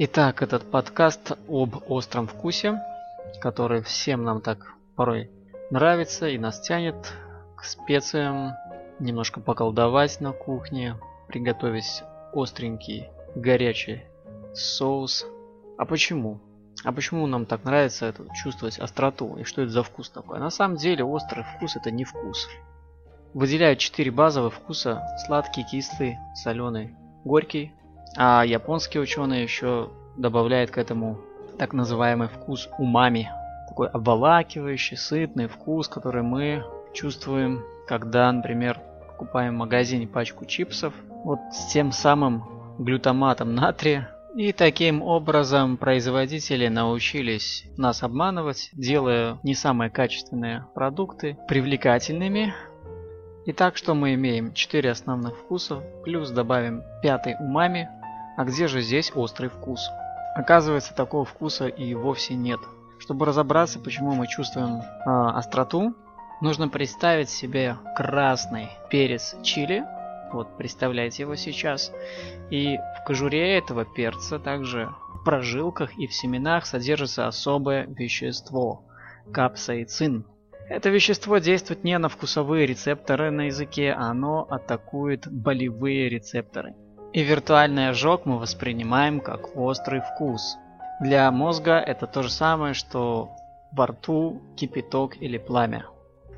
Итак, этот подкаст об остром вкусе, который всем нам так порой нравится и нас тянет к специям, немножко поколдовать на кухне, приготовить остренький, горячий соус. А почему? А почему нам так нравится это, чувствовать остроту? И что это за вкус такой? На самом деле острый вкус это не вкус. Выделяют четыре базовых вкуса. Сладкий, кислый, соленый, горький. А японские ученые еще добавляют к этому так называемый вкус умами. Такой обволакивающий, сытный вкус, который мы чувствуем, когда, например, покупаем в магазине пачку чипсов. Вот с тем самым глютаматом натрия. И таким образом производители научились нас обманывать, делая не самые качественные продукты привлекательными, Итак, что мы имеем? 4 основных вкуса, плюс добавим пятый умами. А где же здесь острый вкус? Оказывается, такого вкуса и вовсе нет. Чтобы разобраться, почему мы чувствуем э, остроту, нужно представить себе красный перец чили. Вот, представляете его сейчас. И в кожуре этого перца, также в прожилках и в семенах содержится особое вещество – капсаицин. Это вещество действует не на вкусовые рецепторы на языке, оно атакует болевые рецепторы. И виртуальный ожог мы воспринимаем как острый вкус. Для мозга это то же самое, что во рту кипяток или пламя.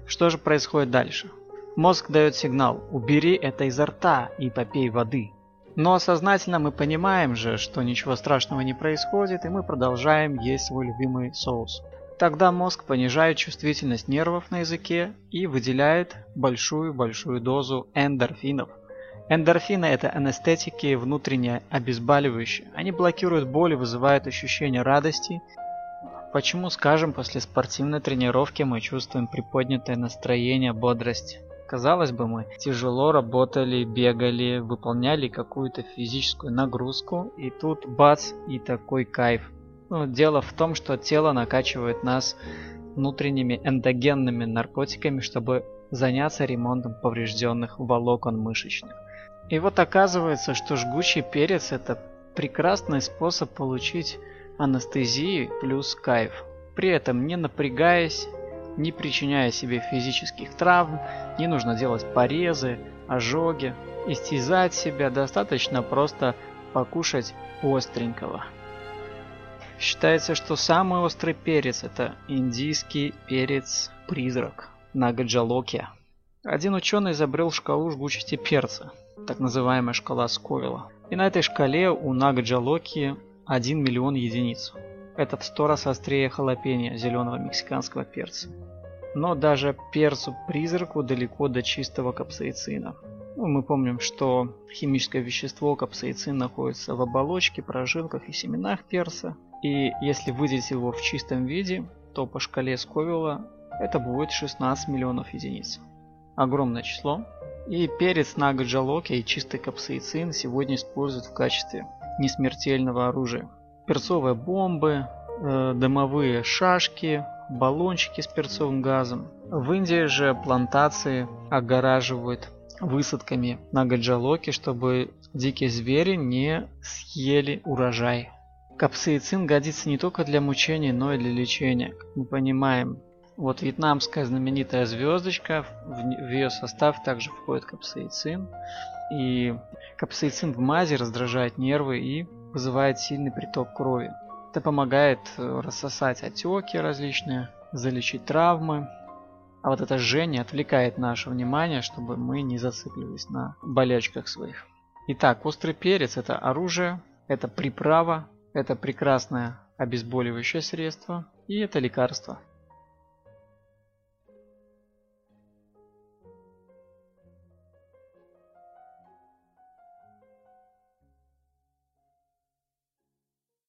Что же происходит дальше? Мозг дает сигнал «убери это изо рта и попей воды». Но сознательно мы понимаем же, что ничего страшного не происходит, и мы продолжаем есть свой любимый соус. Тогда мозг понижает чувствительность нервов на языке и выделяет большую-большую дозу эндорфинов. Эндорфины – это анестетики внутренние обезболивающие. Они блокируют боль и вызывают ощущение радости. Почему, скажем, после спортивной тренировки мы чувствуем приподнятое настроение, бодрость? Казалось бы, мы тяжело работали, бегали, выполняли какую-то физическую нагрузку, и тут бац, и такой кайф – ну, дело в том, что тело накачивает нас внутренними эндогенными наркотиками, чтобы заняться ремонтом поврежденных волокон мышечных. И вот оказывается, что жгучий перец это прекрасный способ получить анестезию плюс кайф. При этом не напрягаясь, не причиняя себе физических травм, не нужно делать порезы, ожоги. Истязать себя достаточно просто покушать остренького. Считается, что самый острый перец это индийский перец-призрак Нагаджалоки. Один ученый изобрел шкалу жгучести перца, так называемая шкала Сковила. И на этой шкале у Нагаджалоки 1 миллион единиц. Это в 100 раз острее халапеньо зеленого мексиканского перца. Но даже перцу-призраку далеко до чистого капсаицина. Ну, мы помним, что химическое вещество капсаицин находится в оболочке, прожилках и семенах перца. И если выделить его в чистом виде, то по шкале Сковилла это будет 16 миллионов единиц. Огромное число. И перец нагаджалоки и чистый капсаицин сегодня используют в качестве несмертельного оружия. Перцовые бомбы, э, дымовые шашки, баллончики с перцовым газом. В Индии же плантации огораживают высадками нагаджалоки, чтобы дикие звери не съели урожай. Капсаицин годится не только для мучений, но и для лечения. Как мы понимаем, вот вьетнамская знаменитая звездочка, в ее состав также входит капсаицин. И капсаицин в мазе раздражает нервы и вызывает сильный приток крови. Это помогает э, рассосать отеки различные, залечить травмы. А вот это жжение отвлекает наше внимание, чтобы мы не зацикливались на болячках своих. Итак, острый перец это оружие, это приправа, это прекрасное обезболивающее средство и это лекарство.